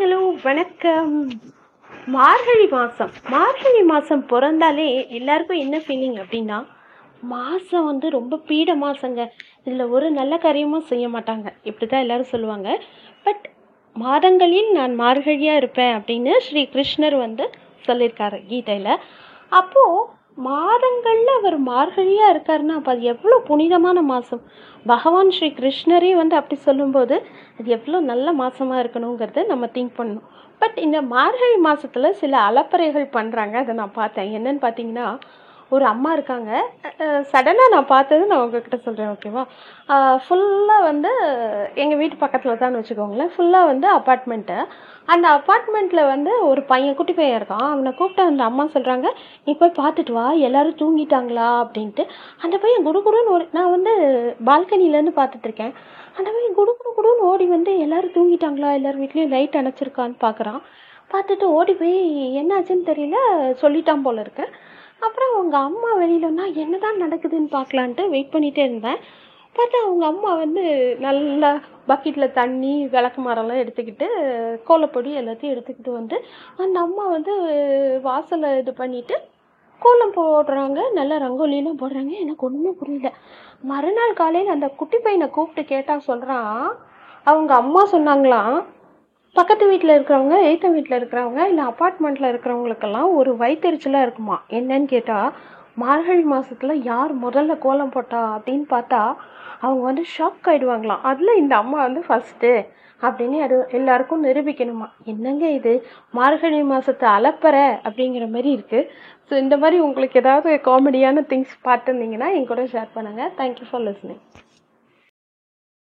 Hello வணக்கம். மார்கழி மாதம் மார்கழி மாதம் பிறந்தாலே எல்லாருக்கும் என்ன ஃபீலிங் அப்படின்னா மாதம் வந்து ரொம்ப பீட மாதங்க இதில் ஒரு நல்ல காரியமும் செய்ய மாட்டாங்க. இப்படி தான் எல்லோரும் சொல்லுவாங்க. பட் மாதங்களில் நான் மார்கழியாக இருப்பேன் அப்படின்னு ஸ்ரீ கிருஷ்ணர் வந்து சொல்லியிருக்காரு கீதையில். அப்போது மாதங்களில் அவர் மார்கழியாக இருக்காருன்னா அப்போ அது எவ்வளோ புனிதமான மாதம் பகவான் ஸ்ரீ கிருஷ்ணரே வந்து அப்படி சொல்லும்போது அது எவ்வளோ நல்ல மாதமாக இருக்கணுங்கிறத நம்ம திங்க் பண்ணணும். பட் இந்த மார்கழி மாதத்தில் சில அலப்பறைகள் பண்ணுறாங்க அதை நான் பார்த்தேன். என்னன்னு பார்த்தீங்கன்னா ஒரு அம்மா இருக்காங்க. சடனாக நான் பார்த்தது நான் உங்ககிட்ட சொல்கிறேன் ஓகேவா ஃபுல்லாக வந்து எங்கள் வீட்டு பக்கத்தில் தான் வச்சுக்கோங்களேன். ஃபுல்லாக வந்து அப்பார்ட்மெண்ட்டு அந்த அப்பார்ட்மெண்ட்டில் வந்து ஒரு பையன் குட்டி பையன் இருக்கான். அவனை கூப்பிட்டு அந்த அம்மா சொல்கிறாங்க நீ போய் பார்த்துட்டு வா எல்லோரும் தூங்கிட்டாங்களா? அப்படின்ட்டு. அந்த பையன் குடுகுடுன்னு ஒரு நான் வந்து பால்கனிலேருந்து பார்த்துட்ருக்கேன் அந்த பையன் குடு குடு குடுன்னு ஓடி வந்து எல்லோரும் தூங்கிட்டாங்களா? எல்லோரும் வீட்லேயும் லைட் அணைச்சிருக்கான்னு பார்க்குறான். பார்த்துட்டு ஓடி போய் என்னாச்சுன்னு தெரியல? சொல்லிட்டான் போல இருக்கு. அப்புறம் அவங்க அம்மா வெளியிலன்னா என்ன தான் நடக்குதுன்னு பார்க்கலான்ட்டு வெயிட் பண்ணிகிட்டே இருந்தேன். பார்த்தா அவங்க அம்மா வந்து நல்லா பக்கெட்டில் தண்ணி விளக்கு மரம்லாம் எடுத்துக்கிட்டு கோலப்பொடி எல்லாத்தையும் எடுத்துக்கிட்டு வந்து அந்த அம்மா வந்து வாசலை இது பண்ணிவிட்டு கோலம் போடுறாங்க. நல்லா ரங்கோலிலாம் போடுறாங்க. எனக்கு ஒன்றுமே புரியல. மறுநாள் காலையில் அந்த குட்டி பையனை கூப்பிட்டு கேட்டால் சொல்கிறான் அவங்க அம்மா சொன்னாங்களாம் பக்கத்து வீட்டில் இருக்கிறவங்க எய்த்த வீட்டில் இருக்கிறவங்க இல்லை அப்பார்ட்மெண்ட்டில் இருக்கிறவங்களுக்கெல்லாம் ஒரு வயிற்றுச்சலாக இருக்குமா? என்னன்னு கேட்டால் மார்கழி மாதத்தில் யார் முதல்ல கோலம் போட்டா அப்படின்னு பார்த்தா அவங்க வந்து ஷாக் ஆகிடுவாங்களாம் அதில் இந்த அம்மா வந்து ஃபஸ்ட்டு அப்படின்னு அது எல்லாருக்கும் நிரூபிக்கணுமா? என்னங்க இது? மார்கழி மாதத்தை அலப்பற அப்படிங்கிற மாதிரி இருக்குது ஸோ இந்த மாதிரி உங்களுக்கு ஏதாவது காமெடியான திங்ஸ் பார்த்துருந்தீங்கன்னா என் கூட ஷேர் பண்ணுங்கள் தேங்க்யூ ஃபார் லிஸ்னிங்